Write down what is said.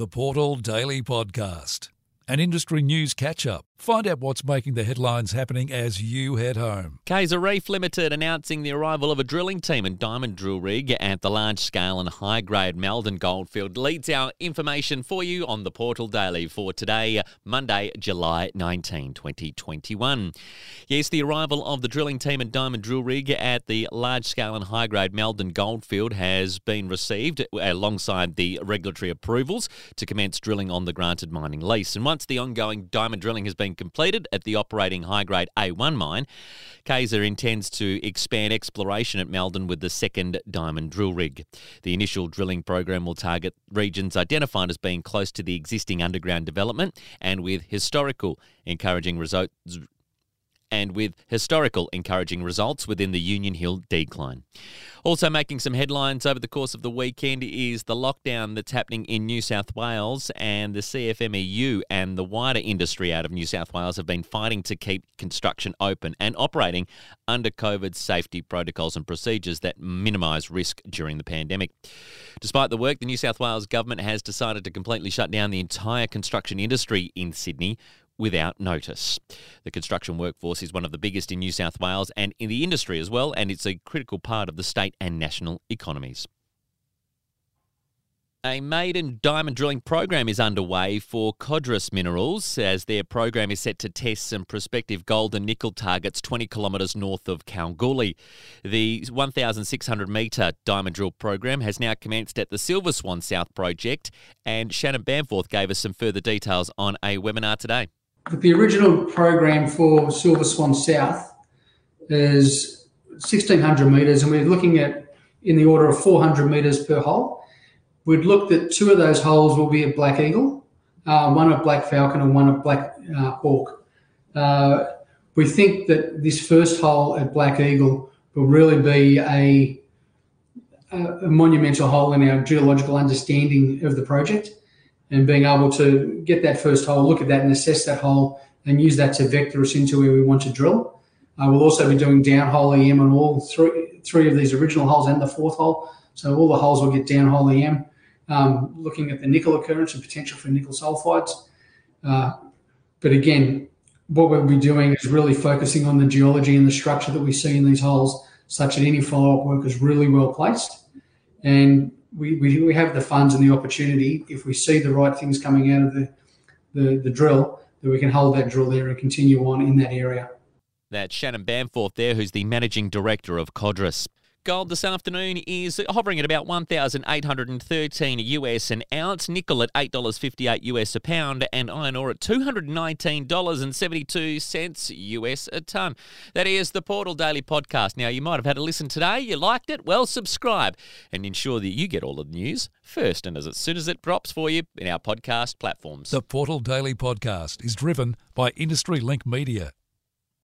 The Portal Daily Podcast, an industry news catch up. Find out what's making the headlines happening as you head home. Kaiser Reef Limited announcing the arrival of a drilling team and diamond drill rig at the large scale and high grade Maldon Goldfield leads our information for you on the Portal Daily for today, Monday, July 19, 2021. Yes, the arrival of the drilling team and diamond drill rig at the large scale and high grade Maldon Goldfield has been received alongside the regulatory approvals to commence drilling on the granted mining lease. And once the ongoing diamond drilling has been been completed at the operating high grade A1 mine, Kaiser intends to expand exploration at Maldon with the second diamond drill rig. The initial drilling program will target regions identified as being close to the existing underground development and with historical encouraging results and with historical encouraging results within the Union Hill decline. Also, making some headlines over the course of the weekend is the lockdown that's happening in New South Wales, and the CFMEU and the wider industry out of New South Wales have been fighting to keep construction open and operating under COVID safety protocols and procedures that minimise risk during the pandemic. Despite the work, the New South Wales government has decided to completely shut down the entire construction industry in Sydney without notice. The construction workforce is one of the biggest in New South Wales and in the industry as well, and it's a critical part of the state and national economies. A maiden diamond drilling program is underway for Codrus Minerals as their program is set to test some prospective gold and nickel targets 20 kilometres north of Kalgoorlie. The 1,600 metre diamond drill program has now commenced at the Silver Swan South project, and Shannon Bamforth gave us some further details on a webinar today. The original program for Silver Swan South is 1600 metres, and we're looking at in the order of 400 metres per hole. We'd looked at two of those holes will be at Black Eagle, uh, one at Black Falcon, and one at Black uh, Hawk. Uh, we think that this first hole at Black Eagle will really be a, a monumental hole in our geological understanding of the project and being able to get that first hole, look at that and assess that hole and use that to vector us into where we want to drill. Uh, we'll also be doing downhole EM on all three, three of these original holes and the fourth hole. So all the holes will get downhole EM, um, looking at the nickel occurrence and potential for nickel sulfides. Uh, but again, what we'll be doing is really focusing on the geology and the structure that we see in these holes, such that any follow-up work is really well placed. And we, we, we have the funds and the opportunity, if we see the right things coming out of the, the, the drill, that we can hold that drill there and continue on in that area. That's Shannon Bamforth there, who's the managing director of Codrus. Gold this afternoon is hovering at about 1,813 US an ounce, nickel at $8.58 US a pound, and iron ore at $219.72 US a tonne. That is the Portal Daily Podcast. Now, you might have had a listen today. You liked it? Well, subscribe and ensure that you get all of the news first and as soon as it drops for you in our podcast platforms. The Portal Daily Podcast is driven by Industry Link Media